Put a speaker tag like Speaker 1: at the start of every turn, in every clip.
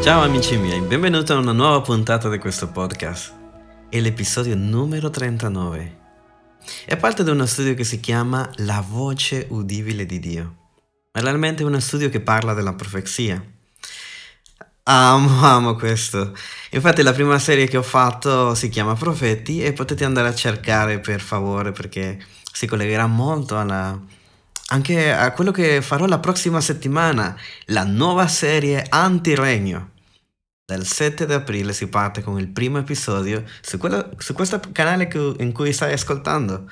Speaker 1: Ciao amici miei, benvenuti a una nuova puntata di questo podcast. È l'episodio numero 39. È parte di uno studio che si chiama La voce udibile di Dio. È realmente uno studio che parla della profezia. Amo, amo questo. Infatti la prima serie che ho fatto si chiama Profeti e potete andare a cercare per favore perché si collegherà molto alla, anche a quello che farò la prossima settimana, la nuova serie Antiregno. Dal 7 di aprile si parte con il primo episodio su, quello, su questo canale che, in cui stai ascoltando.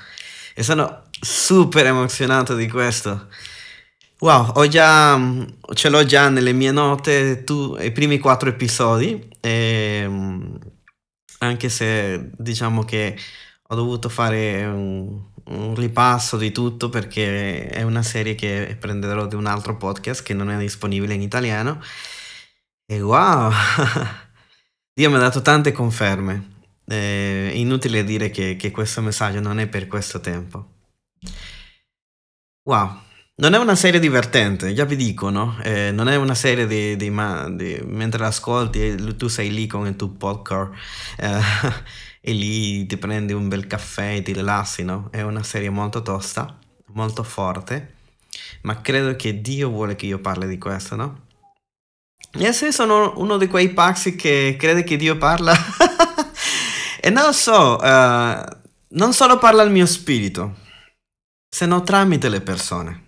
Speaker 1: E sono super emozionato di questo. Wow, ho già, ce l'ho già nelle mie note tu, i primi quattro episodi. E, anche se diciamo che ho dovuto fare un, un ripasso di tutto perché è una serie che prenderò di un altro podcast che non è disponibile in italiano e wow, Dio mi ha dato tante conferme. È inutile dire che, che questo messaggio non è per questo tempo. Wow, non è una serie divertente, già vi dico, no? Eh, non è una serie di, di, di mentre l'ascolti tu sei lì con il tuo popcorn eh, e lì ti prendi un bel caffè e ti rilassi, no? È una serie molto tosta, molto forte, ma credo che Dio vuole che io parli di questo, no? E se sono uno di quei pazzi che crede che Dio parla e non lo so, uh, non solo parla il mio spirito, se no tramite le persone.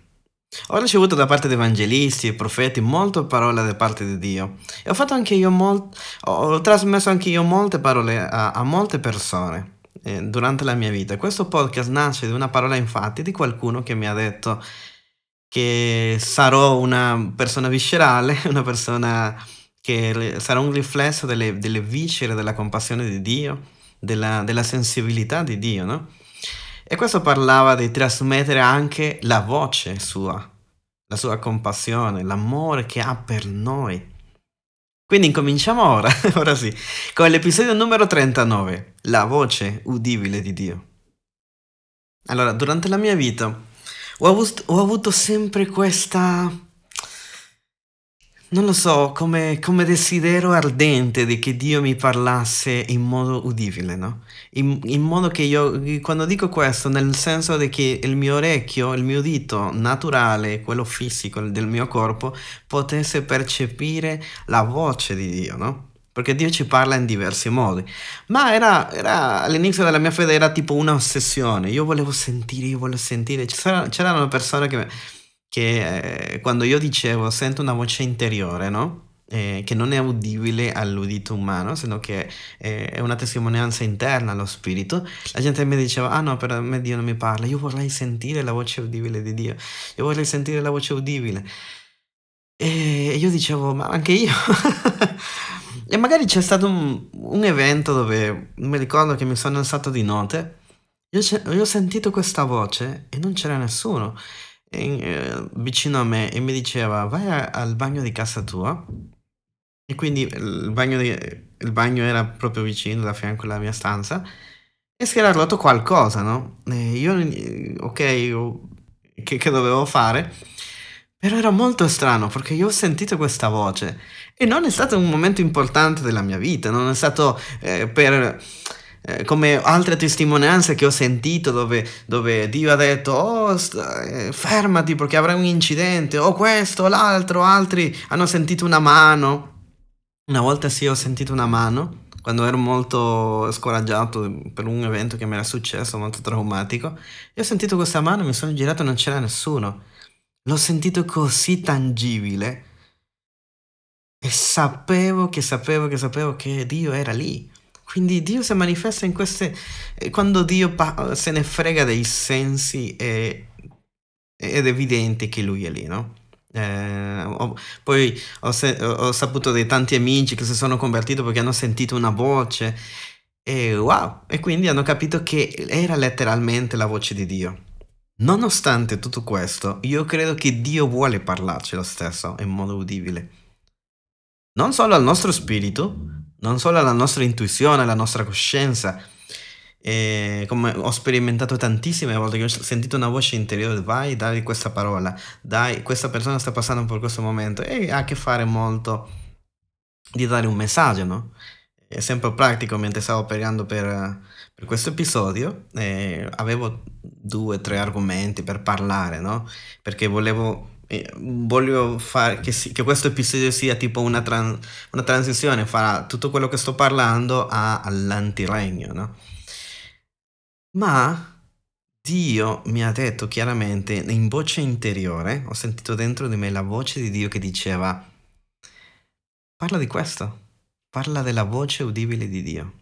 Speaker 1: Ho ricevuto da parte di evangelisti e profeti molte parole da parte di Dio e ho fatto anche io molt- ho trasmesso anche io molte parole a, a molte persone eh, durante la mia vita. Questo podcast nasce di una parola infatti di qualcuno che mi ha detto che sarò una persona viscerale, una persona che sarà un riflesso delle, delle viscere della compassione di Dio, della, della sensibilità di Dio, no? E questo parlava di trasmettere anche la voce sua, la sua compassione, l'amore che ha per noi. Quindi incominciamo ora, ora sì, con l'episodio numero 39, la voce udibile di Dio. Allora, durante la mia vita ho avuto, ho avuto sempre questa, non lo so, come, come, desiderio ardente di che Dio mi parlasse in modo udibile, no? In, in, modo che io, quando dico questo, nel senso di che il mio orecchio, il mio dito naturale, quello fisico del mio corpo, potesse percepire la voce di Dio, no? Perché Dio ci parla in diversi modi. Ma era, era, all'inizio della mia fede era tipo un'ossessione, io volevo sentire, io volevo sentire. C'erano, persone che, che eh, quando io dicevo sento una voce interiore, no? Eh, che non è udibile all'udito umano, sino che eh, è una testimonianza interna allo spirito, la gente mi diceva, ah no, per me Dio non mi parla, io vorrei sentire la voce udibile di Dio, io vorrei sentire la voce udibile. E io dicevo, ma anche io. E magari c'è stato un, un evento dove mi ricordo che mi sono alzato di notte. Io, io ho sentito questa voce e non c'era nessuno e, eh, vicino a me e mi diceva vai a, al bagno di casa tua. E quindi il bagno, di, il bagno era proprio vicino, da fianco alla mia stanza. E si era rotto qualcosa, no? E io, ok, che, che dovevo fare? Però era molto strano perché io ho sentito questa voce e non è stato un momento importante della mia vita, non è stato eh, per... Eh, come altre testimonianze che ho sentito dove, dove Dio ha detto oh st- eh, fermati perché avrai un incidente o questo o l'altro altri hanno sentito una mano. Una volta sì ho sentito una mano quando ero molto scoraggiato per un evento che mi era successo molto traumatico e ho sentito questa mano mi sono girato e non c'era nessuno L'ho sentito così tangibile e sapevo che sapevo che sapevo che Dio era lì. Quindi Dio si manifesta in queste... Quando Dio pa- se ne frega dei sensi è, ed è evidente che Lui è lì, no? Eh, ho, poi ho, se- ho, saputo di tanti amici che si sono convertiti perché hanno sentito una voce e wow, e quindi hanno capito che era letteralmente la voce di Dio. Nonostante tutto questo, io credo che Dio vuole parlarci lo stesso in modo udibile. Non solo al nostro spirito, non solo alla nostra intuizione, alla nostra coscienza. E come ho sperimentato tantissime volte che ho sentito una voce interiore, vai, dai questa parola, dai, questa persona sta passando per questo momento e ha a che fare molto di dare un messaggio, no? Esempio pratico, mentre stavo pregando per, per questo episodio, eh, avevo due o tre argomenti per parlare, no? Perché volevo voglio fare che, si, che, questo episodio sia tipo una, tran, una transizione fra tutto quello che sto parlando a, all'antiregno, no? Ma Dio mi ha detto chiaramente in voce interiore, ho sentito dentro di me la voce di Dio che diceva, parla di questo, parla della voce udibile di Dio.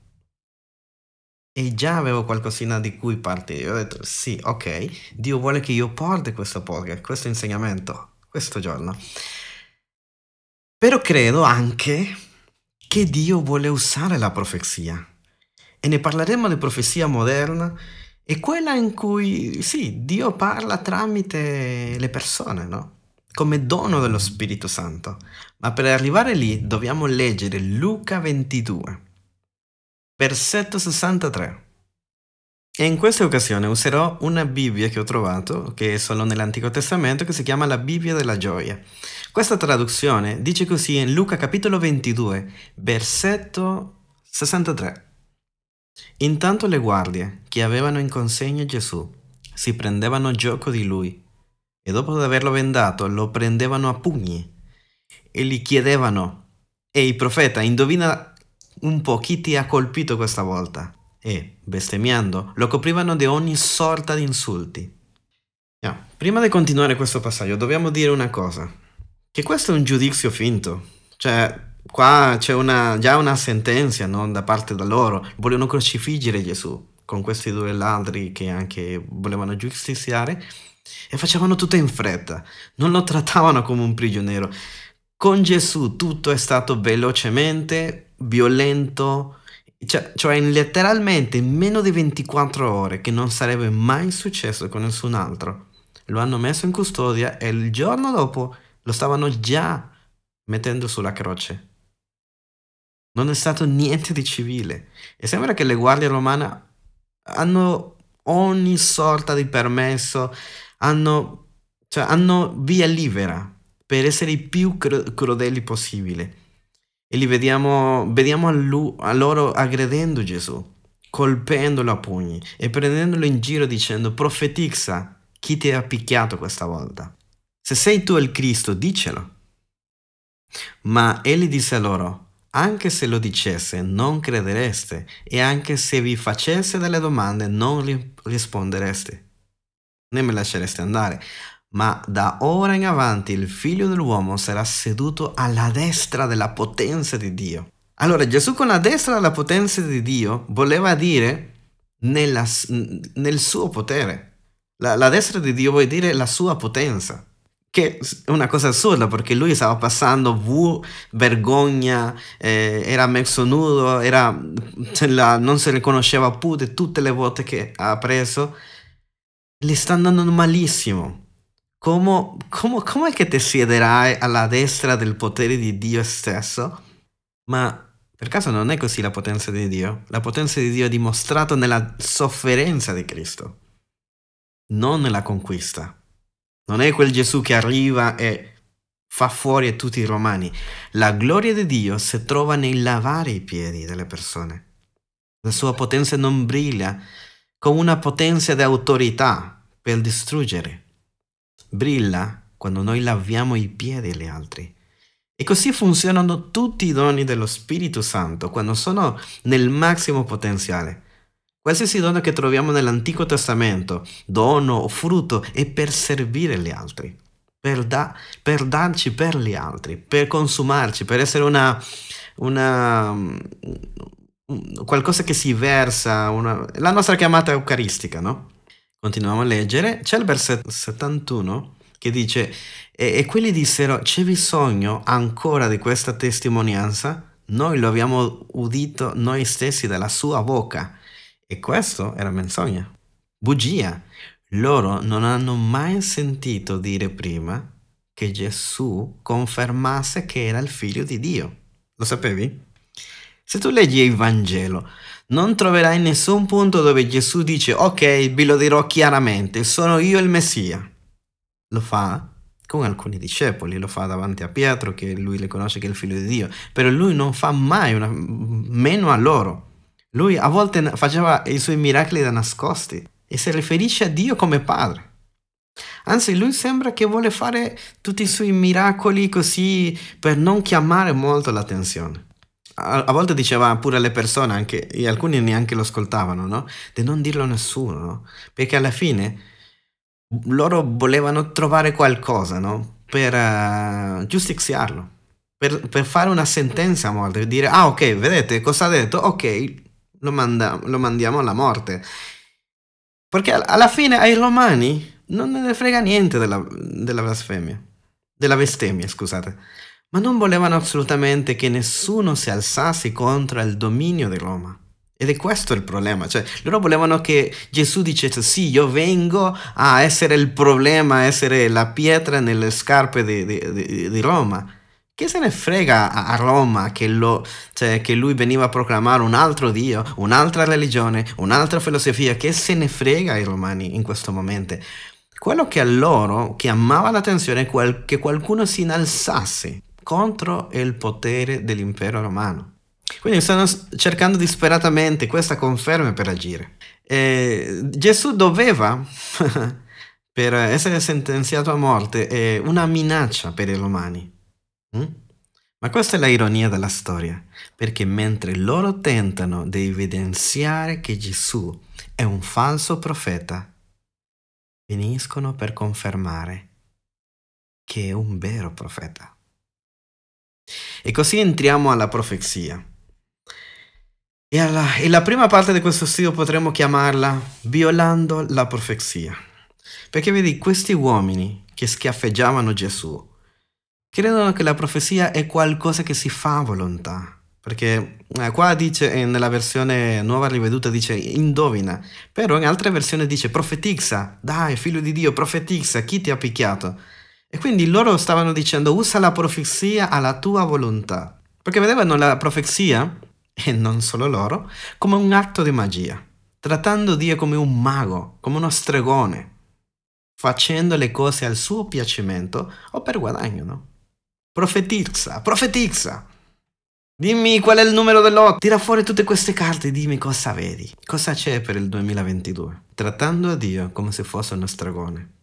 Speaker 1: E già avevo qualcosina di cui partire. Ho detto, sì, ok, Dio vuole che io porti questo podcast, questo insegnamento, questo giorno. Però credo anche che Dio vuole usare la profezia. E ne parleremo di profezia moderna è quella in cui, sì, Dio parla tramite le persone, no? Come dono dello Spirito Santo. Ma per arrivare lì dobbiamo leggere Luca 22, versetto 63. E in questa occasione userò una Bibbia che ho trovato, che è solo nell'Antico Testamento, che si chiama la Bibbia della gioia. Questa traduzione dice così in Luca capitolo 22, versetto 63. Intanto le guardie, che avevano in consegna Gesù, si prendevano gioco di lui e dopo averlo vendato lo prendevano a pugni e gli chiedevano, ehi profeta, indovina un po' chi ti ha colpito questa volta? E, bestemmiando, lo coprivano di ogni sorta di insulti. Yeah. Prima di continuare questo passaggio dobbiamo dire una cosa, che questo è un giudizio finto, cioè qua c'è una, già una sentenza no, da parte da loro, vogliono crocifiggere Gesù con questi due ladri che anche volevano giustiziare e facevano tutto in fretta, non lo trattavano come un prigioniero. Con Gesù tutto è stato velocemente, violento, cioè, cioè letteralmente in meno di 24 ore, che non sarebbe mai successo con nessun altro. Lo hanno messo in custodia e il giorno dopo lo stavano già mettendo sulla croce. Non è stato niente di civile. E sembra che le guardie romane hanno ogni sorta di permesso, hanno, cioè, hanno via libera per essere i più cr- crudeli possibile. E li vediamo, vediamo a, lui, a loro aggredendo Gesù, colpendolo a pugni e prendendolo in giro dicendo profetizza chi ti ha picchiato questa volta. Se sei tu il Cristo, dicelo. Ma egli disse loro, anche se lo dicesse, non credereste, e anche se vi facesse delle domande, non rispondereste, né mi lascereste andare. Ma da ora in avanti il figlio dell'uomo sarà seduto alla destra della potenza di Dio. Allora Gesù con la destra della potenza di Dio voleva dire nella, nel suo potere. La, la destra di Dio vuol dire la sua potenza che è una cosa assurda perché lui stava passando vu, vergogna, eh, era messo nudo, era, la, non se ne conosceva più di tutte le volte che ha preso. Gli sta andando malissimo. Come, come, come è che ti siederai alla destra del potere di Dio stesso? Ma per caso non è così la potenza di Dio? La potenza di Dio è dimostrata nella sofferenza di Cristo, non nella conquista. Non è quel Gesù che arriva e fa fuori tutti i romani. La gloria di Dio si trova nel lavare i piedi delle persone. La sua potenza non brilla con una potenza di autorità per distruggere. Brilla quando noi laviamo i piedi agli altri. E così funzionano tutti i doni dello Spirito Santo quando sono nel massimo potenziale. Qualsiasi dono che troviamo nell'Antico Testamento, dono o frutto, è per servire gli altri, per, da, per darci per gli altri, per consumarci, per essere una, una qualcosa che si versa, una, la nostra chiamata eucaristica, no? Continuiamo a leggere. C'è il versetto 71 che dice, e, e quelli dissero, c'è bisogno ancora di questa testimonianza? Noi lo abbiamo udito noi stessi dalla sua bocca. E questo era menzogna, bugia. Loro non hanno mai sentito dire prima che Gesù confermasse che era il figlio di Dio. Lo sapevi? Se tu leggi il Vangelo, non troverai nessun punto dove Gesù dice ok, vi lo dirò chiaramente, sono io il Messia. Lo fa con alcuni discepoli, lo fa davanti a Pietro che lui le conosce che è il figlio di Dio, però lui non fa mai una, meno a loro. Lui a volte faceva i suoi miracoli da nascosti e si riferisce a Dio come padre. Anzi, lui sembra che vuole fare tutti i suoi miracoli così per non chiamare molto l'attenzione. A, volte diceva pure alle persone, anche, alcuni neanche lo ascoltavano, no? Di non dirlo a nessuno, no? Perché alla fine loro volevano trovare qualcosa, no? Per uh, giustiziarlo, per, per, fare una sentenza a morte, per dire, ah ok, vedete cosa ha detto? Ok, lo, manda, lo mandiamo alla morte. Perché alla fine ai romani non ne frega niente della, della blasfemia, della bestemmia, scusate. Ma non volevano assolutamente che nessuno si alzasse contro il dominio di Roma. Ed è questo il problema, cioè loro volevano che Gesù dicesse sì, io vengo a essere il problema, a essere la pietra nelle scarpe di, di, di, di Roma. Che se ne frega a Roma che, lo, cioè, che, lui veniva a proclamare un altro Dio, un'altra religione, un'altra filosofia? Che se ne frega ai romani in questo momento? Quello che a loro chiamava l'attenzione è che qualcuno si innalzasse contro il potere dell'impero romano. Quindi stanno cercando disperatamente questa conferma per agire. E Gesù doveva, per essere sentenziato a morte, una minaccia per i romani. Mm? Ma questa è la ironia della storia, perché mentre loro tentano di evidenziare che Gesù è un falso profeta, finiscono per confermare che è un vero profeta. E così entriamo alla profezia. E, alla, e la prima parte di questo studio potremmo chiamarla violando la profezia. Perché vedi, questi uomini che schiaffeggiavano Gesù credono che la profezia è qualcosa che si fa a volontà. Perché eh, qua dice, eh, nella versione nuova riveduta dice indovina, però in altre versioni dice profetizza, dai figlio di Dio, profetizza, chi ti ha picchiato? E quindi loro stavano dicendo usa la profezia alla tua volontà. Perché vedevano la profezia e non solo loro, come un atto di magia, trattando Dio come un mago, come uno stregone, facendo le cose al suo piacimento o per guadagno, no? Profetizza, profetizza. Dimmi qual è il numero dell'otto. Tira fuori tutte queste carte e dimmi cosa vedi. Cosa c'è per il 2022. Trattando Dio come se fosse uno stregone.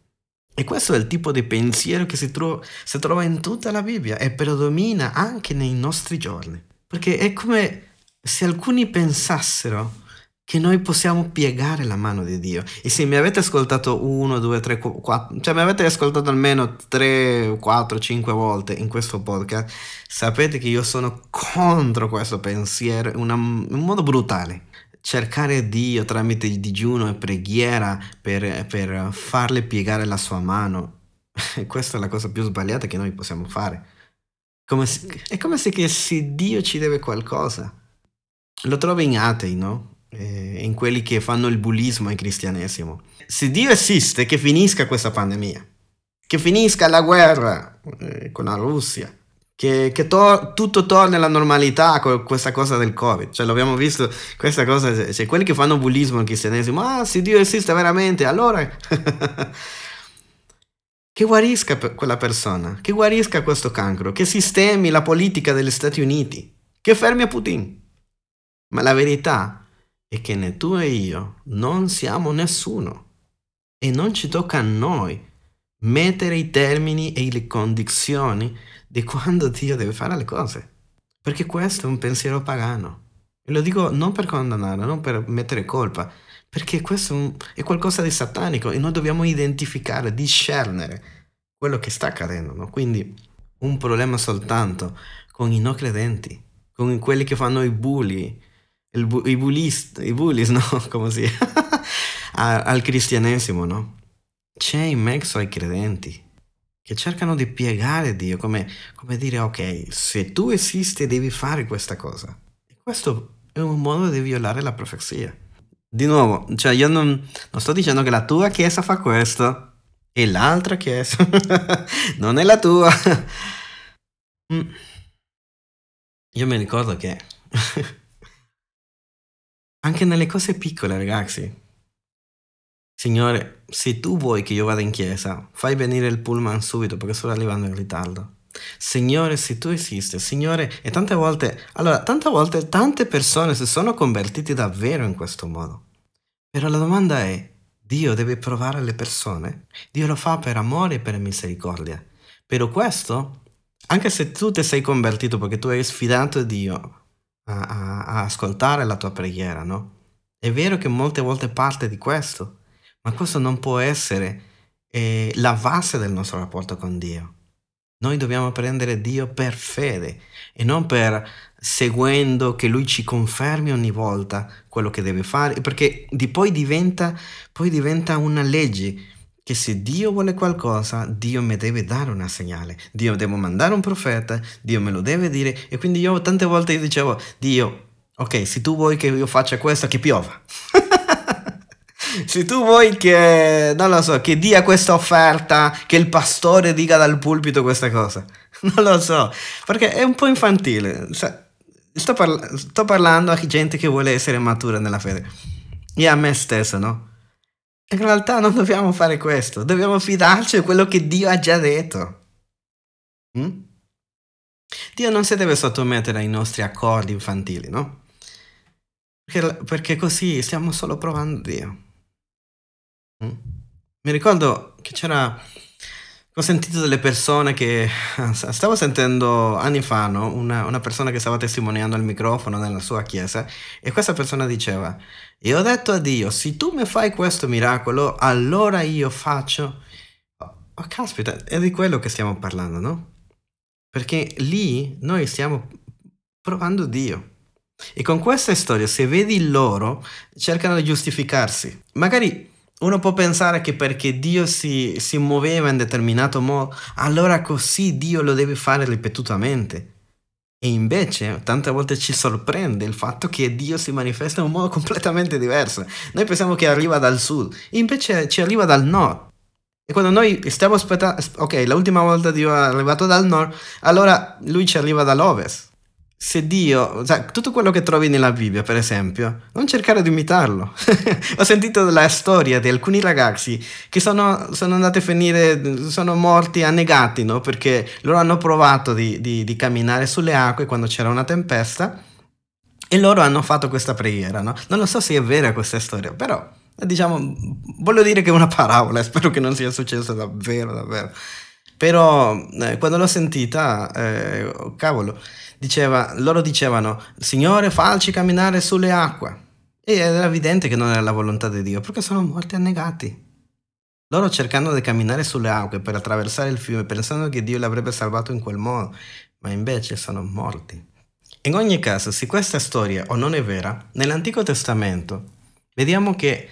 Speaker 1: E questo è il tipo di pensiero che si, tro- si trova in tutta la Bibbia e predomina anche nei nostri giorni. Perché è come se alcuni pensassero che noi possiamo piegare la mano di Dio. E se mi avete ascoltato uno, due, tre, quattro, cioè mi avete ascoltato almeno tre, quattro, cinque volte in questo podcast, sapete che io sono contro questo pensiero in, una, in un modo brutale. Cercare Dio tramite digiuno e preghiera per, per farle piegare la sua mano, questa è la cosa più sbagliata che noi possiamo fare. Come se, è come se, se Dio ci deve qualcosa lo trovi in atei, no? Eh, in quelli che fanno il bullismo al cristianesimo. Se Dio esiste, che finisca questa pandemia, che finisca la guerra eh, con la Russia, che, che to- tutto torni alla normalità con questa cosa del Covid. Cioè, l'abbiamo visto, questa cosa, cioè, quelli che fanno bullismo al cristianesimo, ah, se Dio esiste veramente, allora... che guarisca quella persona, che guarisca questo cancro, che sistemi la politica degli Stati Uniti, che fermi a Putin. Ma la verità è che né tu e io non siamo nessuno e non ci tocca a noi mettere i termini e le condizioni di quando Dio deve fare le cose. Perché questo è un pensiero pagano. E lo dico non per condannare, non per mettere colpa, perché questo è qualcosa di satanico e noi dobbiamo identificare, discernere quello che sta accadendo. No? Quindi un problema soltanto con i non credenti, con quelli che fanno i bulli, bu- i, bullies, i bullies, no? Come si al cristianesimo, no? C'è in mezzo ai credenti che cercano di piegare Dio, come, come dire, ok, se tu esisti devi fare questa cosa. E questo è un modo di violare la profezia. Di nuovo, cioè io non, non sto dicendo che la tua chiesa fa questo e l'altra chiesa non è la tua. Mm. Io mi ricordo che anche nelle cose piccole, ragazzi. Signore, se tu vuoi che io vada in chiesa, fai venire il pullman subito perché sto arrivando in ritardo. Signore, se tu esisti, Signore, e tante volte, allora, tante volte tante persone si sono convertite davvero in questo modo. Però la domanda è, Dio deve provare le persone? Dio lo fa per amore e per misericordia. Però questo, anche se tu ti sei convertito perché tu hai sfidato Dio a, a, a ascoltare la tua preghiera, no? È vero che molte volte parte di questo, ma questo non può essere eh, la base del nostro rapporto con Dio. Noi dobbiamo prendere Dio per fede e non per seguendo che Lui ci confermi ogni volta quello che deve fare, perché di poi diventa, poi diventa una legge che se Dio vuole qualcosa, Dio mi deve dare una segnale, Dio deve mandare un profeta, Dio me lo deve dire e quindi io tante volte io dicevo, Dio, ok, se tu vuoi che io faccia questo, che piova. Se tu vuoi che, non lo so, che dia questa offerta, che il pastore dica dal pulpito questa cosa, non lo so, perché è un po' infantile. Sto, parla- sto parlando a gente che vuole essere matura nella fede e a me stesso, no? In realtà non dobbiamo fare questo, dobbiamo fidarci di quello che Dio ha già detto. Mm? Dio non si deve sottomettere ai nostri accordi infantili, no? Perché, perché così stiamo solo provando Dio. Mm. Mi ricordo che c'era... Ho sentito delle persone che... Stavo sentendo anni fa, no? Una, una persona che stava testimoniando al microfono nella sua chiesa e questa persona diceva, io ho detto a Dio, se tu mi fai questo miracolo, allora io faccio... Oh, caspita, è di quello che stiamo parlando, no? Perché lì noi stiamo provando Dio. E con questa storia, se vedi loro, cercano di giustificarsi. Magari uno può pensare che perché Dio si, si muoveva in determinato modo, allora così Dio lo deve fare ripetutamente. E invece tante volte ci sorprende il fatto che Dio si manifesta in un modo completamente diverso. Noi pensiamo che arriva dal sud, invece ci arriva dal nord. E quando noi stiamo aspettando, ok, l'ultima volta Dio è arrivato dal nord, allora lui ci arriva dall'ovest se Dio, cioè, tutto quello che trovi nella Bibbia, per esempio, non cercare di imitarlo. Ho sentito la storia di alcuni ragazzi che sono, sono andati a finire, sono morti annegati, no? Perché loro hanno provato di, di, di, camminare sulle acque quando c'era una tempesta e loro hanno fatto questa preghiera, no? Non lo so se è vera questa storia, però, diciamo, voglio dire che è una parabola, spero che non sia successo davvero, davvero. Però, eh, quando l'ho sentita, eh, cavolo diceva, loro dicevano, Signore, falci camminare sulle acque. E era evidente che non era la volontà di Dio, perché sono morti annegati. Loro cercando di camminare sulle acque per attraversare il fiume, pensando che Dio li avrebbe salvato in quel modo, ma invece sono morti. In ogni caso, se questa storia o non è vera, nell'Antico Testamento vediamo che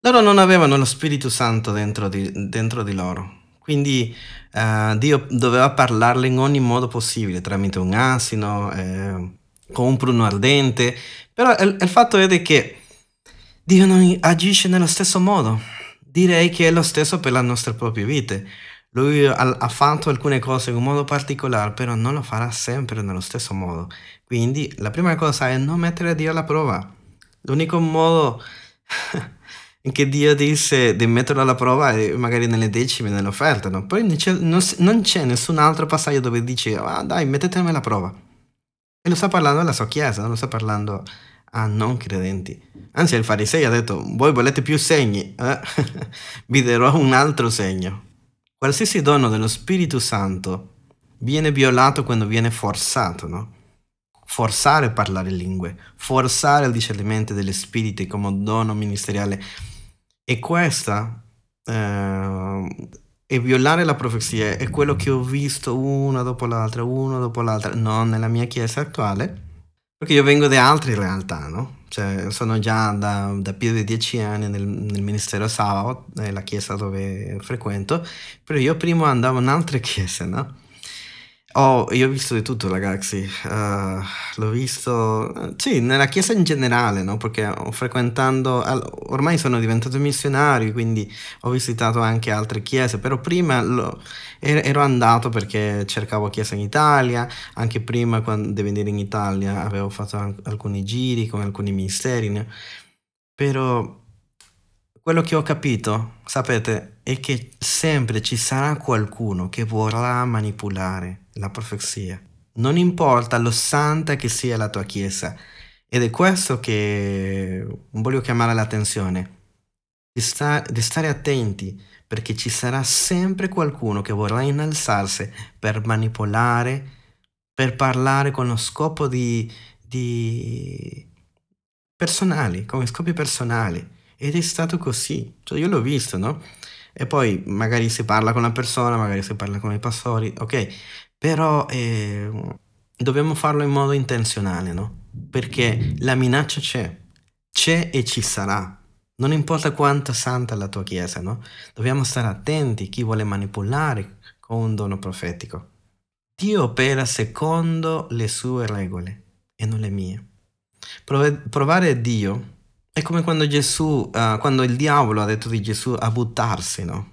Speaker 1: loro non avevano lo Spirito Santo dentro di, dentro di loro. Quindi uh, Dio doveva parlarle in ogni modo possibile, tramite un asino, eh, con un pruno ardente, però il, il fatto è che Dio non agisce nello stesso modo. Direi che è lo stesso per le nostre proprie vite. Lui ha, fatto alcune cose in un modo particolare, però non lo farà sempre nello stesso modo. Quindi la prima cosa è non mettere Dio alla prova. L'unico modo che Dio disse di metterlo alla prova magari nelle decime, nell'offerta? Poi non c'è, nessun altro passaggio dove dice, ah dai, mettetemi alla prova. E lo sta parlando alla sua chiesa, non lo sta parlando a non credenti. Anzi, il fariseo ha detto, voi volete più segni? Eh? Vi darò un altro segno. Qualsiasi dono dello Spirito Santo viene violato quando viene forzato, no? Forzare a parlare lingue, forzare il discernimento degli spiriti come dono ministeriale e questa eh, e violare la profezia è quello che ho visto una dopo l'altra, una dopo l'altra, non nella mia chiesa attuale, perché io vengo da altre realtà, no? Cioè, sono già da, da più di dieci anni nel, nel ministero Sabbath, la chiesa dove frequento, però io prima andavo in altre chiese, no? Oh, io ho visto di tutto, ragazzi. Uh, l'ho visto, sì, nella chiesa in generale, no? Perché frequentando, ormai sono diventato missionario, quindi ho visitato anche altre chiese, però prima lo, ero andato perché cercavo chiesa in Italia, anche prima quando, di venire in Italia avevo fatto alcuni giri con alcuni ministeri, no? però quello che ho capito, sapete, è che sempre ci sarà qualcuno che vorrà manipolare la profezia. Non importa lo santa che sia la tua chiesa. Ed è questo che voglio chiamare l'attenzione. Di, sta- di stare attenti perché ci sarà sempre qualcuno che vorrà innalzarsi per manipolare, per parlare con lo scopo di, di personali, come scopi personali. Ed è stato così, cioè io l'ho visto, no? E poi magari si parla con la persona, magari si parla con i pastori, ok? Però eh, dobbiamo farlo in modo intenzionale, no? Perché la minaccia c'è, c'è e ci sarà. Non importa quanto santa la tua chiesa, no? Dobbiamo stare attenti a chi vuole manipolare con un dono profetico. Dio opera secondo le sue regole e non le mie. Provare Dio è come quando Gesù, uh, quando il diavolo ha detto di Gesù a buttarsi, no?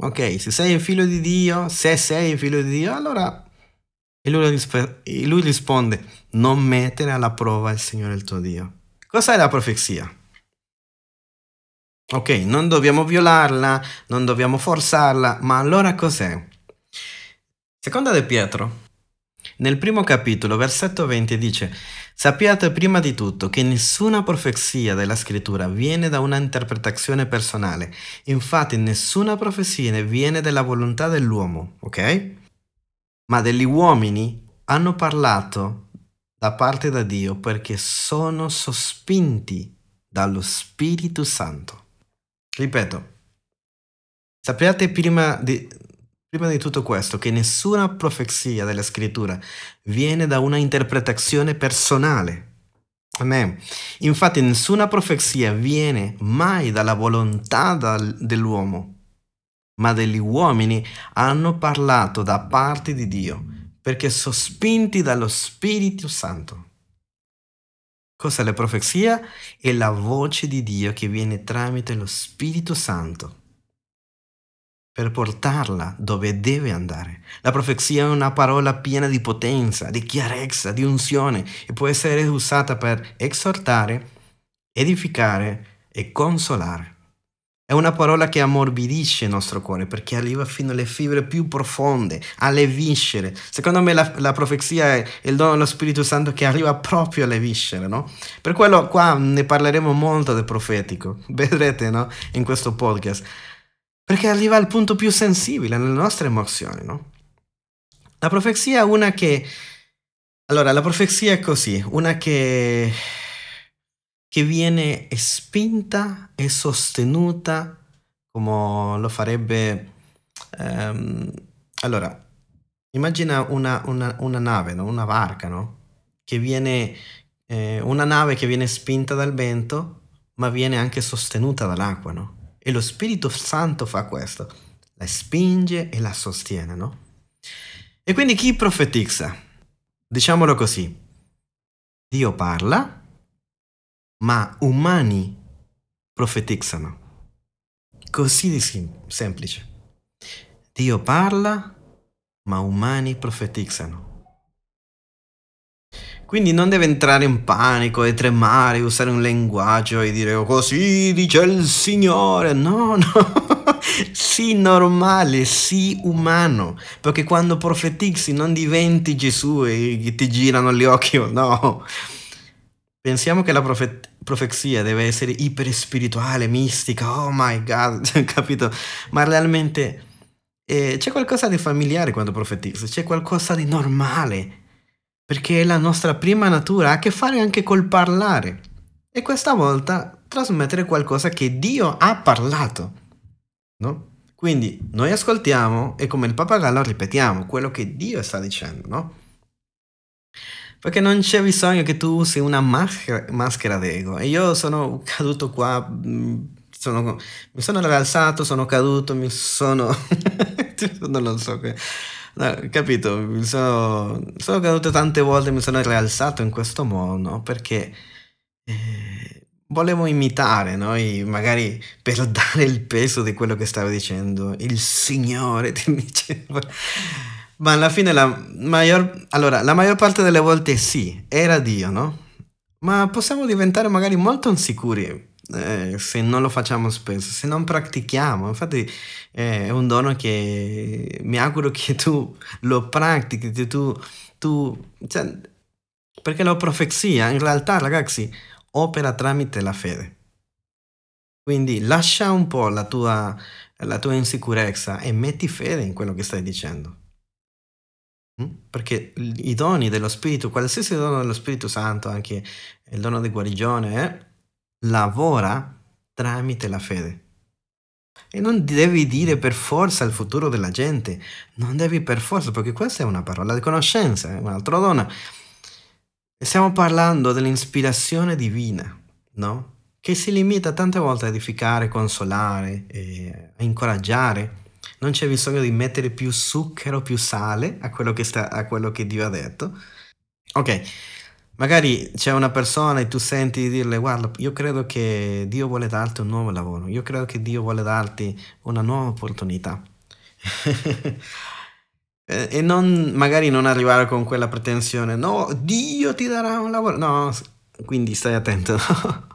Speaker 1: Ok, se sei il figlio di Dio, se sei il figlio di Dio, allora... E lui, risp- e lui risponde, non mettere alla prova il Signore il tuo Dio. Cos'è la profezia? Ok, non dobbiamo violarla, non dobbiamo forzarla, ma allora cos'è? Seconda di Pietro, nel primo capitolo, versetto 20 dice, sappiate prima di tutto che nessuna profezia della scrittura viene da una interpretazione personale, infatti nessuna profezia viene dalla volontà dell'uomo, ok? Ma degli uomini hanno parlato da parte da Dio perché sono sospinti dallo Spirito Santo. Ripeto, sappiate prima di, prima di tutto questo che nessuna profezia della scrittura viene da una interpretazione personale. Amen. Infatti nessuna profezia viene mai dalla volontà dell'uomo, ma degli uomini hanno parlato da parte di Dio, perché sospinti dallo Spirito Santo. Cos'è la profezia? È la voce di Dio che viene tramite lo Spirito Santo per portarla dove deve andare. La profezia è una parola piena di potenza, di chiarezza, di unzione e può essere usata per esortare, edificare e consolare. È una parola che ammorbidisce il nostro cuore perché arriva fino alle fibre più profonde, alle viscere. Secondo me la, la profezia è il dono dello Spirito Santo che arriva proprio alle viscere, no? Per quello qua ne parleremo molto del profetico, vedrete, no? In questo podcast. Perché arriva al punto più sensibile, nelle nostre emozioni, no? La profezia è una che... Allora, la profezia è così, una che che viene spinta e sostenuta come lo farebbe... Um, allora, immagina una, una, una nave, no? una barca, no? Che viene, eh, una nave che viene spinta dal vento, ma viene anche sostenuta dall'acqua, no? E lo Spirito Santo fa questo, la spinge e la sostiene, no? E quindi chi profetizza? Diciamolo così, Dio parla, ma umani profetizzano. Così di sim- semplice. Dio parla, ma umani profetizzano. Quindi non deve entrare in panico e tremare, usare un linguaggio e dire oh, così dice il Signore. No, no. sii normale, sii umano. Perché quando profetizzi non diventi Gesù e ti girano gli occhi. No. Pensiamo che la profe- profezia deve essere iper spirituale, mistica, oh my god, capito? Ma realmente eh, c'è qualcosa di familiare quando profetizza, c'è qualcosa di normale, perché la nostra prima natura ha a che fare anche col parlare. E questa volta trasmettere qualcosa che Dio ha parlato, no? Quindi noi ascoltiamo e come il pappagallo ripetiamo quello che Dio sta dicendo, no? Perché non c'è bisogno che tu usi una maschera, d'ego. E io sono caduto qua, mm, sono, mi sono rialzato, sono caduto, mi sono... non lo so. No, capito? Mi sono, sono caduto tante volte, mi sono rialzato in questo modo? Perché... Eh, volevo imitare, no? magari per dare il peso di quello che stavo dicendo, il Signore ti diceva. Ma alla fine la maggior, allora, la maggior parte delle volte sì, era Dio, no? Ma possiamo diventare magari molto insicuri eh, se non lo facciamo spesso, se non pratichiamo. Infatti eh, è un dono che mi auguro che tu lo pratichi, che tu, tu cioè, perché la profezia in realtà, ragazzi, opera tramite la fede. Quindi lascia un po' la tua, la tua insicurezza e metti fede in quello che stai dicendo. Mm? Perché i doni dello Spirito, qualsiasi dono dello Spirito Santo, anche il dono di guarigione, eh, lavora tramite la fede. E non devi dire per forza il futuro della gente, non devi per forza, perché questa è una parola di conoscenza, è un altro dono. Stiamo parlando dell'ispirazione divina, no? Che si limita tante volte a edificare, consolare, a incoraggiare. Non c'è bisogno di mettere più zucchero, più sale a quello che, sta, a quello che Dio ha detto. Ok, magari c'è una persona e tu senti di dirle guarda, io credo che Dio vuole darti un nuovo lavoro, io credo che Dio vuole darti una nuova opportunità. e non, magari non arrivare con quella pretensione, no, Dio ti darà un lavoro. No, quindi stai attento.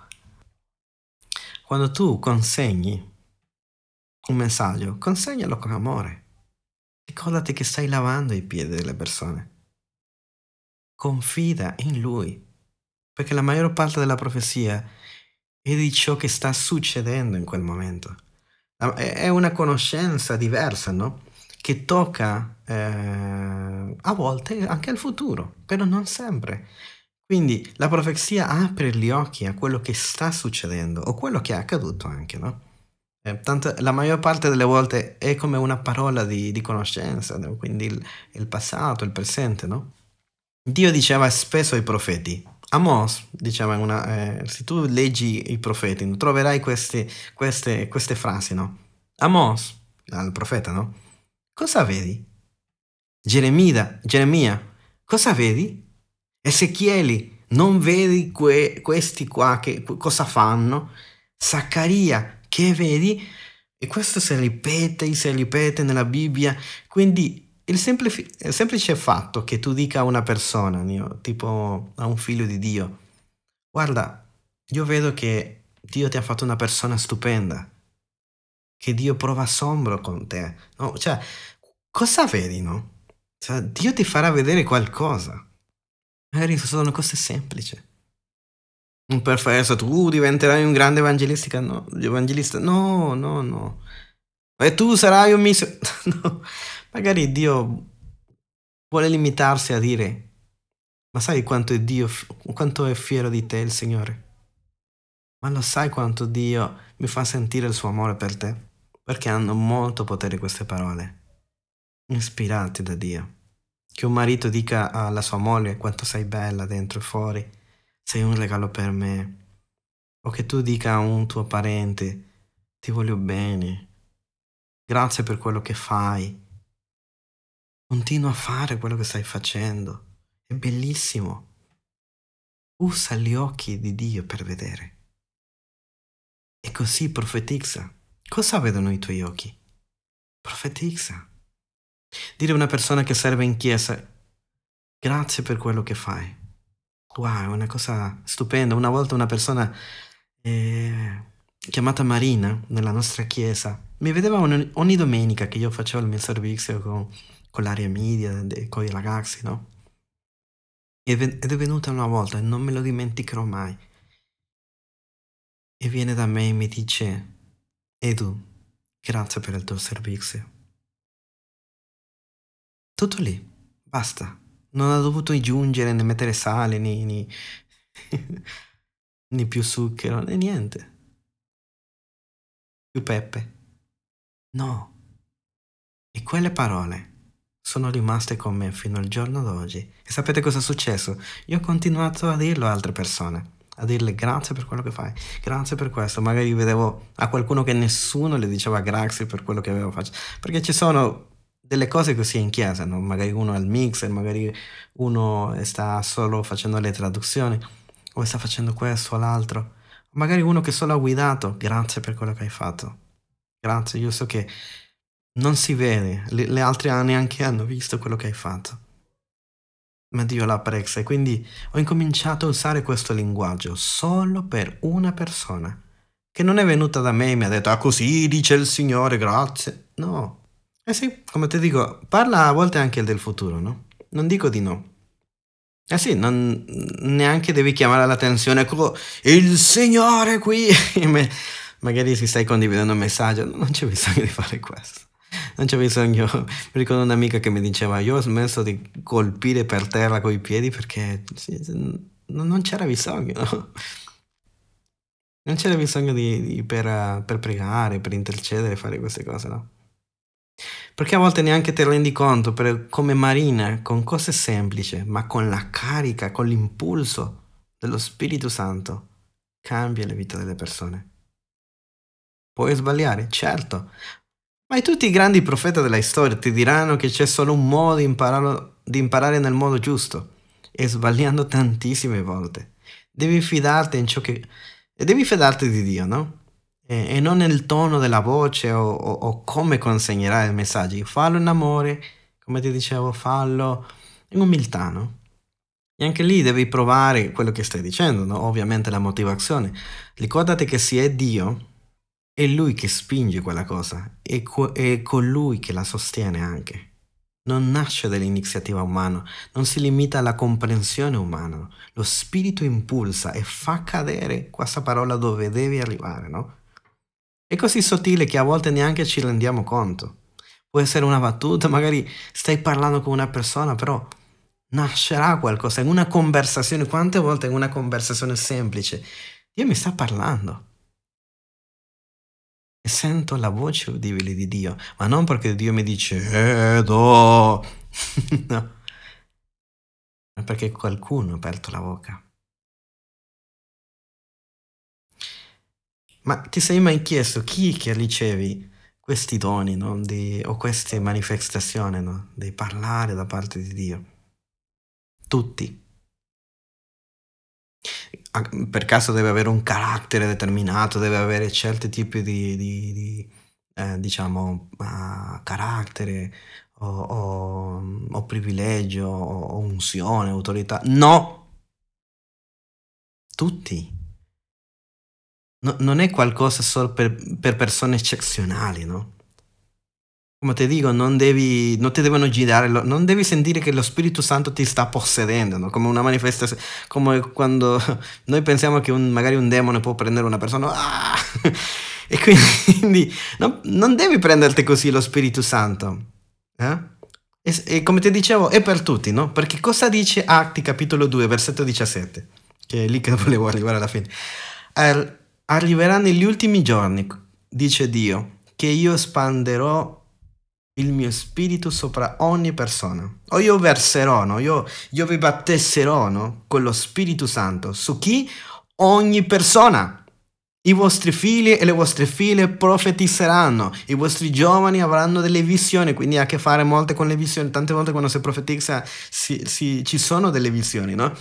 Speaker 1: Quando tu consegni un messaggio, consegnalo con amore. Ricordati che stai lavando i piedi delle persone. Confida in Lui, perché la maggior parte della profezia è di ciò che sta succedendo in quel momento. È una conoscenza diversa, no? che tocca eh, a volte anche al futuro, però non sempre. Quindi la profezia apre gli occhi a quello che sta succedendo o quello che è accaduto anche, no? Eh, tanto, la maggior parte delle volte è come una parola di, di conoscenza, no? quindi il, il, passato, il presente, no? Dio diceva spesso ai profeti, Amos diceva, una, eh, se tu leggi i profeti, troverai queste, queste, queste frasi, no? Amos, al profeta, no? Cosa vedi? Geremia, Geremia, cosa vedi? Ezechieli, non vedi que, questi qua che cosa fanno? Zaccaria, che vedi? E questo si ripete, si ripete nella Bibbia. Quindi il semplice, il semplice fatto che tu dica a una persona, mio, tipo a un figlio di Dio, guarda, io vedo che Dio ti ha fatto una persona stupenda che Dio prova assombro con te. No? Cioè, cosa vedi, no? Cioè, Dio ti farà vedere qualcosa. Magari sono cose semplici. Un perfetto, tu diventerai un grande evangelista. no, no, no. E tu sarai un miso... no. Magari Dio vuole limitarsi a dire, ma sai quanto è Dio, quanto è fiero di te il Signore? Ma lo sai quanto Dio mi fa sentire il suo amore per te? perché hanno molto potere queste parole, ispirate da Dio. Che un marito dica alla sua moglie quanto sei bella dentro e fuori, sei un regalo per me. O che tu dica a un tuo parente, ti voglio bene, grazie per quello che fai. Continua a fare quello che stai facendo, è bellissimo. Usa gli occhi di Dio per vedere. E così profetizza Cosa vedono i tuoi occhi? Profetizza. Dire a una persona che serve in chiesa, grazie per quello che fai. Wow, è una cosa stupenda. Una volta una persona eh, chiamata Marina nella nostra chiesa mi vedeva ogni, domenica che io facevo il mio servizio con, con l'area media, con i ragazzi, no? Ed è venuta una volta e non me lo dimenticherò mai. E viene da me e mi dice, Edu, grazie per il tuo servizio. Tutto lì, basta. Non ho dovuto aggiungere né mettere sale né, né, né più zucchero né niente. Più pepe. No. E quelle parole sono rimaste con me fino al giorno d'oggi. E sapete cosa è successo? Io ho continuato a dirlo a altre persone a dirle grazie per quello che fai, grazie per questo. Magari vedevo a qualcuno che nessuno le diceva grazie per quello che avevo fatto. Perché ci sono delle cose così in chiesa, no? magari uno è al mixer, magari uno sta solo facendo le traduzioni, o sta facendo questo o l'altro. Magari uno che solo ha guidato, grazie per quello che hai fatto. Grazie, io so che non si vede, le, le altre neanche hanno visto quello che hai fatto ma Dio l'ha apprezza e quindi ho incominciato a usare questo linguaggio solo per una persona, che non è venuta da me e mi ha detto, ah così dice il Signore, grazie. No. Eh sì, come ti dico, parla a volte anche del futuro, no? Non dico di no. Eh sì, non, neanche devi chiamare l'attenzione, il Signore qui, magari si stai condividendo un messaggio, non c'è bisogno di fare questo. Non c'è bisogno, mi ricordo un'amica che mi diceva, io ho smesso di colpire per terra coi piedi perché non c'era bisogno. Non c'era bisogno di, di, per, per pregare, per intercedere, fare queste cose, no? Perché a volte neanche te rendi conto, per, come Marina, con cose semplici, ma con la carica, con l'impulso dello Spirito Santo, cambia la vita delle persone. Puoi sbagliare, certo, ma tutti i grandi profeti della storia ti diranno che c'è solo un modo di imparare, di imparare nel modo giusto, e sbagliando tantissime volte. Devi fidarti in ciò che... Devi fidarti di Dio, no? e, e non nel tono della voce o, o, o come consegnerai i messaggi. Fallo in amore, come ti dicevo, fallo in umiltà, no? E anche lì devi provare quello che stai dicendo, no? ovviamente la motivazione. Ricordati che se è Dio, è Lui che spinge quella cosa, è, co- è colui che la sostiene anche. Non nasce dall'iniziativa umana, non si limita alla comprensione umana. Lo spirito impulsa e fa cadere questa parola dove deve arrivare, no? È così sottile che a volte neanche ci rendiamo conto. Può essere una battuta, magari stai parlando con una persona, però nascerà qualcosa in una conversazione. Quante volte in una conversazione semplice Dio mi sta parlando? E sento la voce udibile di Dio, ma non perché Dio mi dice Edo, no, ma perché qualcuno ha aperto la bocca. Ma ti sei mai chiesto chi che ricevi questi doni, no? di, o queste manifestazioni, no? di parlare da parte di Dio? Tutti. Per caso deve avere un carattere determinato, deve avere certi tipi di, di, di eh, diciamo, uh, carattere o, o, o privilegio o unzione, autorità. No! Tutti no, non è qualcosa solo per, per, persone eccezionali, no? Come ti dico, non, devi, non ti devono girare, non devi sentire che lo Spirito Santo ti sta possedendo, no? come una manifestazione, come quando noi pensiamo che un, magari un demone può prendere una persona, ah! e quindi no, non devi prenderti così lo Spirito Santo. Eh? E, e, come ti dicevo, è per tutti, no? Perché cosa dice Atti capitolo 2, versetto 17? Che è lì che volevo arrivare alla fine. Arriveranno gli ultimi giorni, dice Dio, che io espanderò il mio spirito sopra ogni persona. O io verserò, no? io, io vi battesserò no? con lo Spirito Santo. Su chi? Ogni persona. I vostri figli e le vostre figlie profetizzeranno, i vostri giovani avranno delle visioni, quindi ha a che fare molte con le visioni. Tante volte quando si profetizza si, si, ci sono delle visioni, no?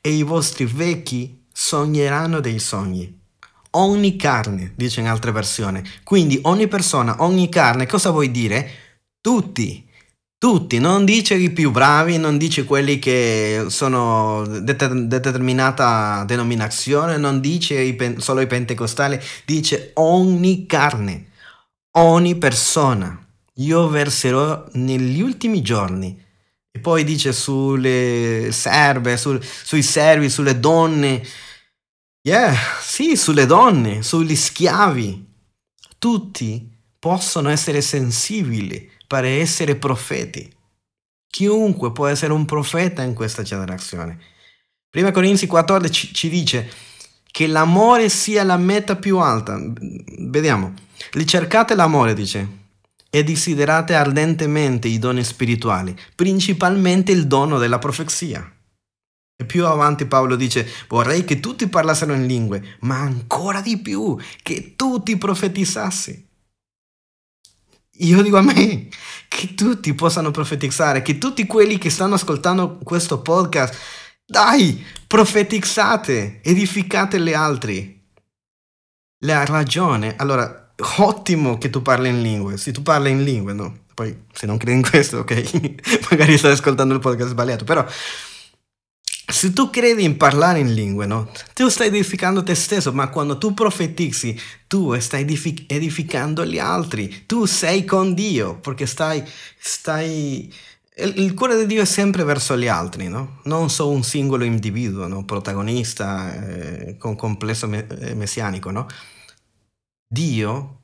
Speaker 1: E i vostri vecchi sogneranno dei sogni ogni carne, dice in altre versioni. Quindi ogni persona, ogni carne, cosa vuoi dire? Tutti. Tutti, non dice i più bravi, non dice quelli che sono de- determinata denominazione, non dice i pen- solo i pentecostali, dice ogni carne, ogni persona. Io verserò negli ultimi giorni. E poi dice sulle serve, sul, sui servi, sulle donne, Yeah, sì, sulle donne, sugli schiavi. Tutti possono essere sensibili per essere profeti. Chiunque può essere un profeta in questa generazione. Prima Corinzi 14 ci dice che l'amore sia la meta più alta. Vediamo. Ricercate l'amore, dice, e desiderate ardentemente i doni spirituali, principalmente il dono della profezia. E più avanti Paolo dice, vorrei che tutti parlassero in lingue, ma ancora di più, che tutti profetizzassi. Io dico a me che tutti possano profetizzare, che tutti quelli che stanno ascoltando questo podcast, dai, profetizzate, edificate gli altri. La ragione, allora, ottimo che tu parli in lingue, se tu parli in lingue, no? Poi se non credi in questo, ok, magari stai ascoltando il podcast sbagliato, però se tu credi in parlare in lingue, no? Tu stai edificando te stesso, ma quando tu profetizzi, tu stai edific- edificando gli altri. Tu sei con Dio, perché stai, stai... Il cuore di Dio è sempre verso gli altri, no? Non solo un singolo individuo, no? Protagonista eh, con complesso me- eh, messianico, no? Dio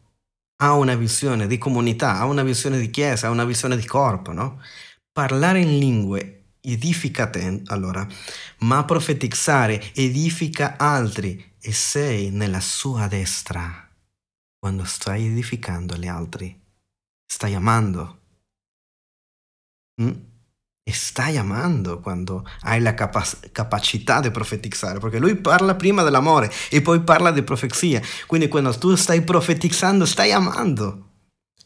Speaker 1: ha una visione di comunità, ha una visione di chiesa, ha una visione di corpo, no? Parlare in lingue edifica te, allora, ma profetizzare edifica altri e sei nella sua destra quando stai edificando gli altri. Stai amando. Mm? E stai amando quando hai la capa- capacità di profetizzare, perché lui parla prima dell'amore e poi parla di profezia. Quindi quando tu stai profetizzando, stai amando.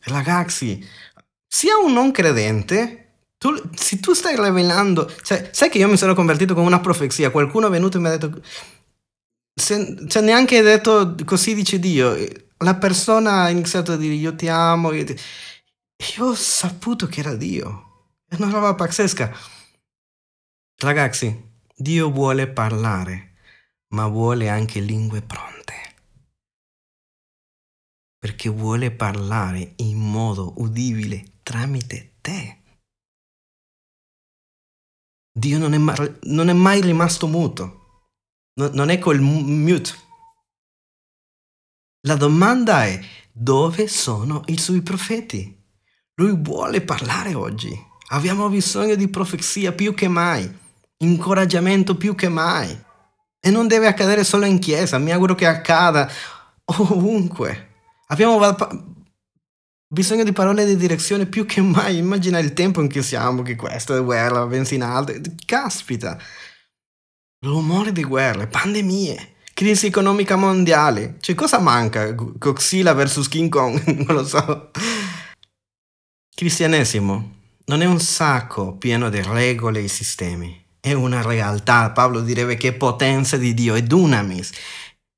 Speaker 1: Ragazzi, sia un non credente tu, se tu stai rivelando, cioè, sai che io mi sono convertito con una profezia, qualcuno è venuto e mi ha detto, se, cioè neanche detto così dice Dio, la persona ha iniziato a dire io ti amo, io, ti... io ho saputo che era Dio, è una roba pazzesca. Ragazzi, Dio vuole parlare, ma vuole anche lingue pronte. Perché vuole parlare in modo udibile tramite te. Dio non è, mai, non è mai rimasto muto, no, non è col mute. La domanda è dove sono i suoi profeti? Lui vuole parlare oggi. Abbiamo bisogno di profezia più che mai, incoraggiamento più che mai. E non deve accadere solo in chiesa, mi auguro che accada ovunque. Abbiamo bisogno di parole di direzione più che mai. Immagina il tempo in cui siamo, che questo è guerra, benzina alta. Caspita! Rumore di guerre, pandemie, crisi economica mondiale. Cioè, cosa manca? Godzilla vs King Kong? non lo so. Cristianesimo non è un sacco pieno di regole e sistemi. È una realtà. Paolo direbbe che è potenza di Dio, è dunamis.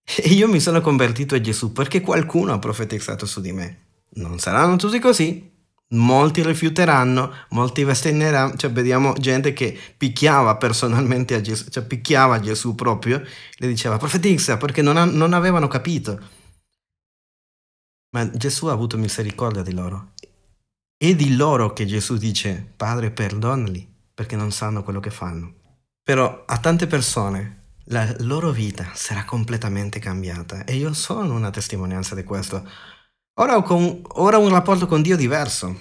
Speaker 1: E io mi sono convertito a Gesù perché qualcuno ha profetizzato su di me. Non saranno tutti così. Molti rifiuteranno, molti bestemmeranno, cioè vediamo gente che picchiava personalmente a Gesù, cioè picchiava Gesù proprio, le diceva profetizza perché non, ha, non avevano capito. Ma Gesù ha avuto misericordia di loro. È di loro che Gesù dice, Padre perdonali perché non sanno quello che fanno. Però a tante persone la loro vita sarà completamente cambiata e io sono una testimonianza di questo. Ora ho, con, ora ho un rapporto con Dio diverso.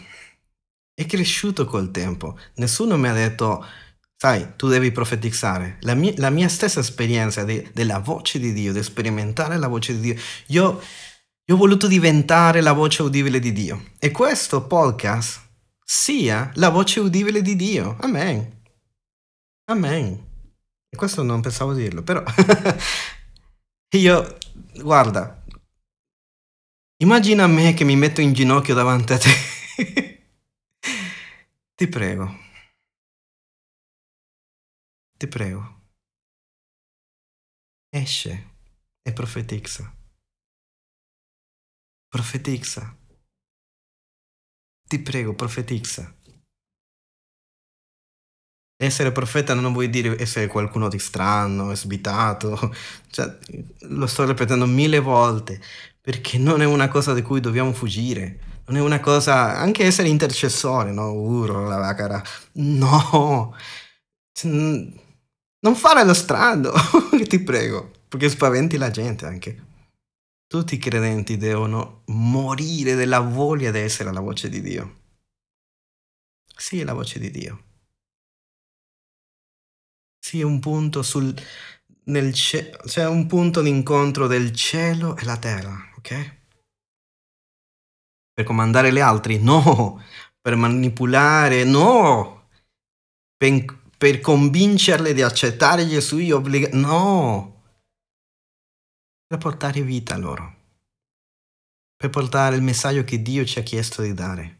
Speaker 1: È cresciuto col tempo. Nessuno mi ha detto, sai, tu devi profetizzare. La mia, la mia stessa esperienza de, della voce di Dio, di sperimentare la voce di Dio, io, io ho voluto diventare la voce udibile di Dio. E questo podcast sia la voce udibile di Dio. Amen. Amen. E questo non pensavo dirlo, però io, guarda, Immagina me che mi metto in ginocchio davanti a te. Ti prego. Ti prego. Esce e profetizza. Profetizza. Ti prego, profetizza. Essere profeta non vuol dire essere qualcuno di strano, svitato. Cioè, lo sto ripetendo mille volte perché non è una cosa di cui dobbiamo fuggire. Non è una cosa, anche essere intercessore, no? Uro, la vacara. No! Non fare lo strano, ti prego, perché spaventi la gente anche. Tutti i credenti devono morire della voglia di essere la voce di Dio. Sì, è la voce di Dio. Sì, è un punto sul, c'è un punto d'incontro del cielo e la terra ok? Per comandare gli altri? No. Per manipolare? No. Per, per convincerle di accettare Gesù e obbligare? No. Per portare vita a loro. Per portare il messaggio che Dio ci ha chiesto di dare.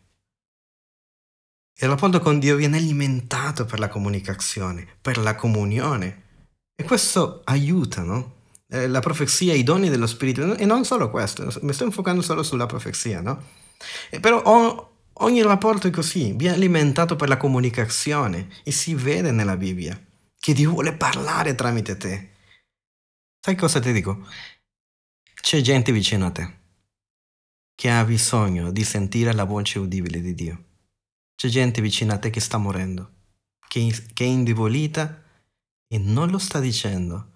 Speaker 1: Il rapporto con Dio viene alimentato per la comunicazione, per la comunione. E questo aiuta, no? Eh, la profezia, i doni dello Spirito, e non solo questo, mi sto enfocando solo sulla profezia, no? E però o, ogni rapporto è così, viene alimentato per la comunicazione e si vede nella Bibbia che Dio vuole parlare tramite te. Sai cosa ti dico? C'è gente vicino a te che ha bisogno di sentire la voce udibile di Dio. C'è gente vicino a te che sta morendo, che, che è indebolita e non lo sta dicendo,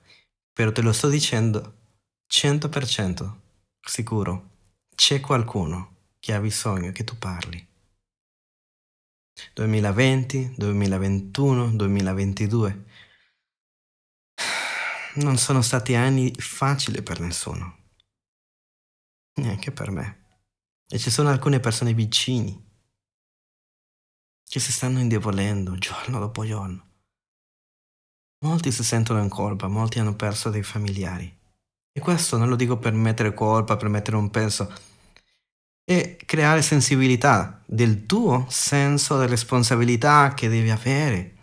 Speaker 1: però te lo sto dicendo 100% sicuro. C'è qualcuno che ha bisogno che tu parli. 2020, 2021, 2022. Non sono stati anni facili per nessuno, neanche per me. E ci sono alcune persone vicini che si stanno indebolendo giorno dopo giorno. Molti si sentono in colpa, molti hanno perso dei familiari. E questo non lo dico per mettere colpa, per mettere un peso, è creare sensibilità del tuo senso di responsabilità che devi avere,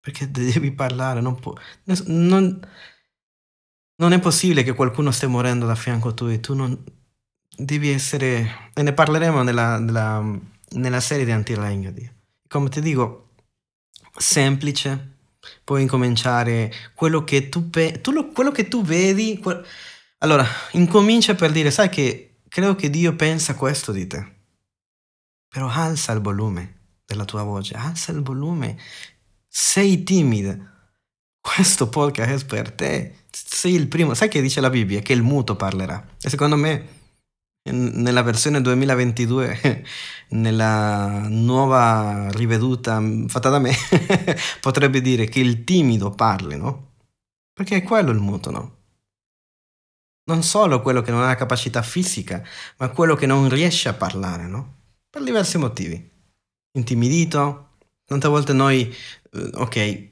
Speaker 1: perché devi parlare, non, può, non, non è possibile che qualcuno stia morendo da fianco tu e tu non devi essere, e ne parleremo nella, nella, nella serie di Anti-Language. Come ti dico, semplice, puoi incominciare quello che tu, tu, quello che tu vedi. Que- allora, incomincia per dire, sai che credo che Dio pensa questo di te. Però alza il volume della tua voce, alza il volume. Sei timido. Questo podcast è per te. Sei il primo. Sai che dice la Bibbia? Che il muto parlerà. E secondo me nella versione 2022, nella nuova riveduta mm, fatta da me, potrebbe dire che il timido parli, no? Perché è quello il muto, no? Non solo quello che non ha capacità fisica, ma quello che non riesce a parlare, no? Per diversi motivi. Intimidito. Tante volte noi, eh, ok,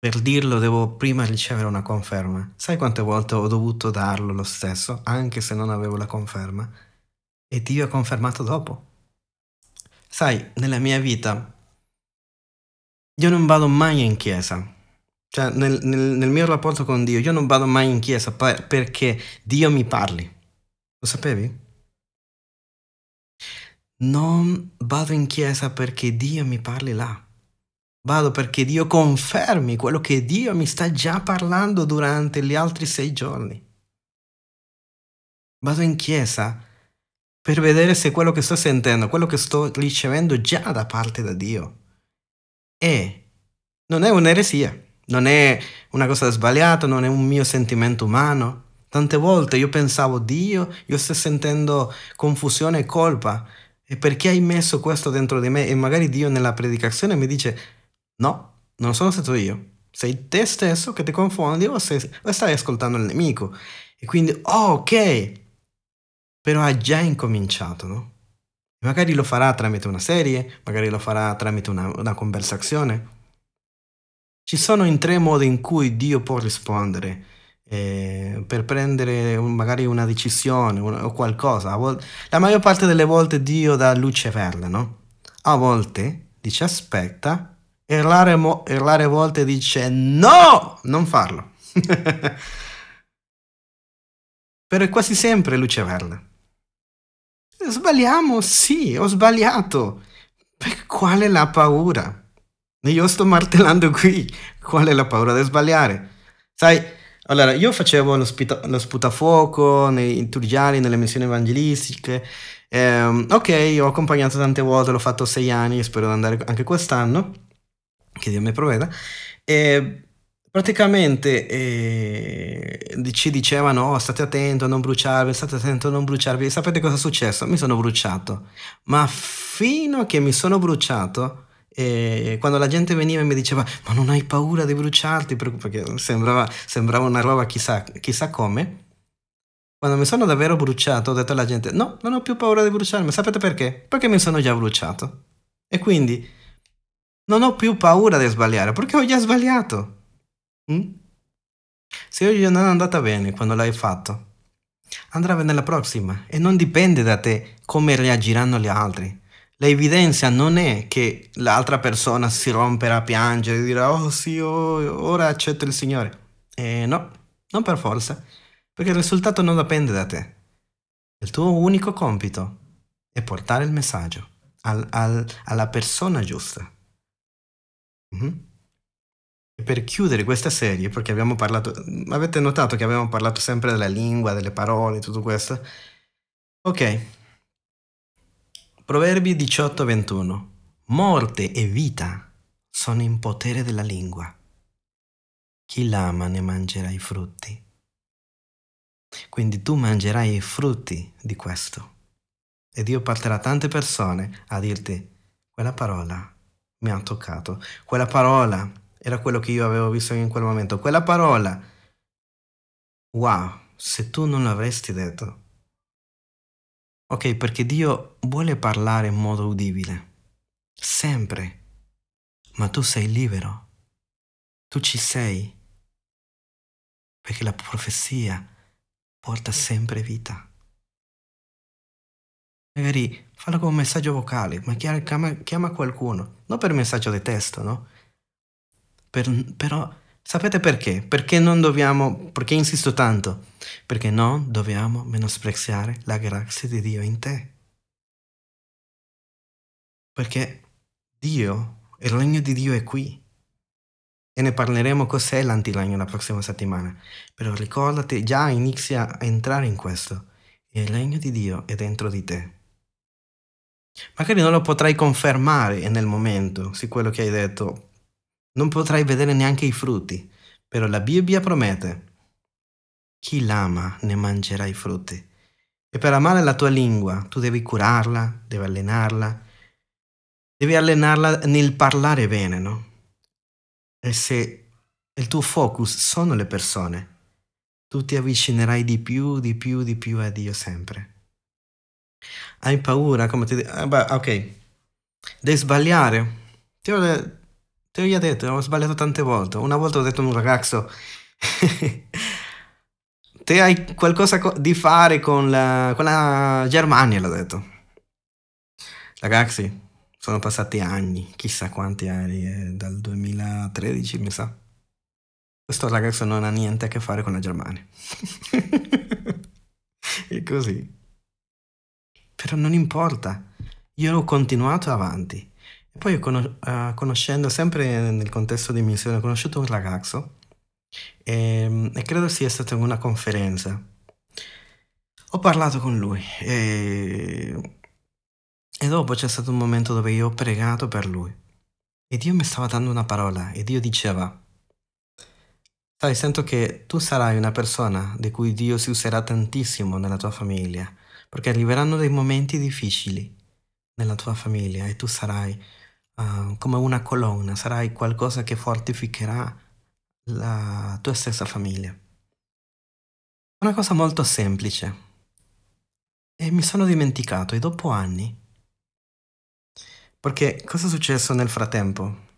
Speaker 1: per dirlo devo prima ricevere una conferma. Sai quante volte ho dovuto darlo lo stesso, anche se non avevo la conferma? E Dio ha confermato dopo. Sai, nella mia vita io non vado mai in chiesa. Cioè, nel, nel, nel mio rapporto con Dio, io non vado mai in chiesa per, perché Dio mi parli. Lo sapevi? Non vado in chiesa perché Dio mi parli là. Vado perché Dio confermi quello che Dio mi sta già parlando durante gli altri sei giorni. Vado in chiesa per vedere se quello che sto sentendo, quello che sto ricevendo già da parte da Dio, è, non è un'eresia, non è una cosa sbagliata, non è un mio sentimento umano. Tante volte io pensavo, Dio, io sto sentendo confusione e colpa. E perché hai messo questo dentro di me? E magari Dio nella predicazione mi dice, No, non sono stato io. Sei te stesso che ti confondi o, sei, o stai ascoltando il nemico. E quindi, oh, ok, però ha già incominciato, no? Magari lo farà tramite una serie, magari lo farà tramite una, una conversazione. Ci sono in tre modi in cui Dio può rispondere eh, per prendere un, magari una decisione una, o qualcosa. Volte, la maggior parte delle volte Dio dà luce verde, no? A volte dice aspetta e rare, mo- e rare volte dice no, non farlo. Però è quasi sempre luce verde. Sbagliamo? Sì, ho sbagliato. Per quale la paura? Io sto martellando qui. Qual è la paura di sbagliare? Sai, allora, io facevo lo, spita- lo sputafuoco nei turgiani, nelle missioni evangelistiche. Eh, ok, ho accompagnato tante volte, l'ho fatto sei anni, spero di andare anche quest'anno che Dio mi provveda, e praticamente eh, ci dicevano oh, state attento a non bruciarvi, state attento a non bruciarvi, sapete cosa è successo? Mi sono bruciato, ma fino a che mi sono bruciato, e quando la gente veniva e mi diceva ma non hai paura di bruciarti? Perché sembrava, sembrava una roba chissà, chissà come. Quando mi sono davvero bruciato ho detto alla gente no non ho più paura di bruciarmi sapete perché? perché mi sono già bruciato. E quindi non ho più paura di sbagliare perché ho già sbagliato. Mm? Se oggi non è andata bene quando l'hai fatto, andrà bene la prossima e non dipende da te come reagiranno gli altri. L'evidenza non è che l'altra persona si romperà a piangere e dirà oh sì, oh, ora accetto il Signore. Eh, no, non per forza, perché il risultato non dipende da te. Il tuo unico compito è portare il messaggio al, al, alla persona giusta. Mm-hmm. E per chiudere questa serie, perché abbiamo parlato, avete notato che abbiamo parlato sempre della lingua, delle parole, tutto questo? Ok. Proverbi 18-21. Morte e vita sono in potere della lingua. Chi l'ama ne mangerà i frutti. Quindi tu mangerai i frutti di questo. E Dio porterà tante persone a dirti, quella parola mi ha toccato, quella parola era quello che io avevo visto in quel momento, quella parola, wow, se tu non l'avresti detto. Ok, perché Dio vuole parlare in modo udibile, sempre, ma tu sei libero, tu ci sei, perché la profezia porta sempre vita. Magari fallo con un messaggio vocale, ma chiama, chiama qualcuno, non per messaggio di testo, no? Per, però sapete perché? Perché non dobbiamo, perché insisto tanto? Perché non dobbiamo menospreziare la grazia di Dio in te. Perché Dio, il regno di Dio è qui. E ne parleremo cos'è l'antilegno la prossima settimana. Però ricordati, già inizia a entrare in questo. Il regno di Dio è dentro di te. Magari non lo potrai confermare nel momento su quello che hai detto, non potrai vedere neanche i frutti, però la Bibbia promette, chi l'ama ne mangerà i frutti. E per amare la tua lingua tu devi curarla, devi allenarla, devi allenarla nel parlare bene, no? E se il tuo focus sono le persone, tu ti avvicinerai di più, di più, di più a Dio sempre. Hai paura, come ti dico? Ah, beh, ok. Devi sbagliare. Ti ho, ti ho già detto, ho sbagliato tante volte. Una volta ho detto a un ragazzo, te hai qualcosa di fare con la, con la Germania, l'ho detto. Ragazzi, sono passati anni, chissà quanti anni, eh, dal 2013 mi sa. Questo ragazzo non ha niente a che fare con la Germania. è così. Però non importa, io ho continuato avanti. E poi con- uh, conoscendo, sempre nel contesto di missione, ho conosciuto un ragazzo e, ehm, e credo sia stato in una conferenza. Ho parlato con lui e, e dopo c'è stato un momento dove io ho pregato per lui. E Dio mi stava dando una parola e Dio diceva, sai, sento che tu sarai una persona di cui Dio si userà tantissimo nella tua famiglia perché arriveranno dei momenti difficili nella tua famiglia e tu sarai uh, come una colonna, sarai qualcosa che fortificherà la tua stessa famiglia. Una cosa molto semplice. E mi sono dimenticato, e dopo anni, perché cosa è successo nel frattempo?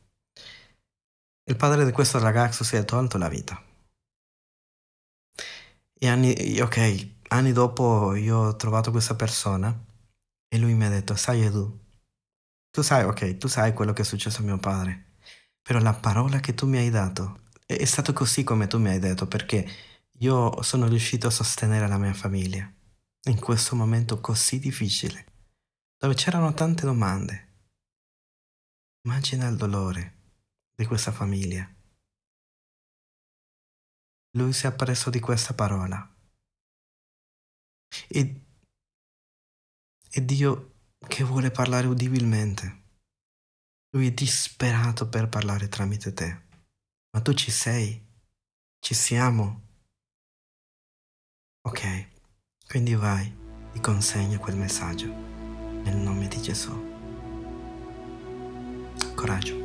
Speaker 1: Il padre di questo ragazzo si è tolto la vita. E anni, ok, anni dopo io ho trovato questa persona e lui mi ha detto, sai Edu, tu sai, ok, tu sai quello che è successo a mio padre, però la parola che tu mi hai dato è, è stato così come tu mi hai detto perché io sono riuscito a sostenere la mia famiglia in questo momento così difficile, dove c'erano tante domande. Immagina il dolore di questa famiglia. Lui si è appreso di questa parola e, e Dio che vuole parlare udibilmente. Lui è disperato per parlare tramite te. Ma tu ci sei? Ci siamo? Ok, quindi vai e consegna quel messaggio nel nome di Gesù. Coraggio.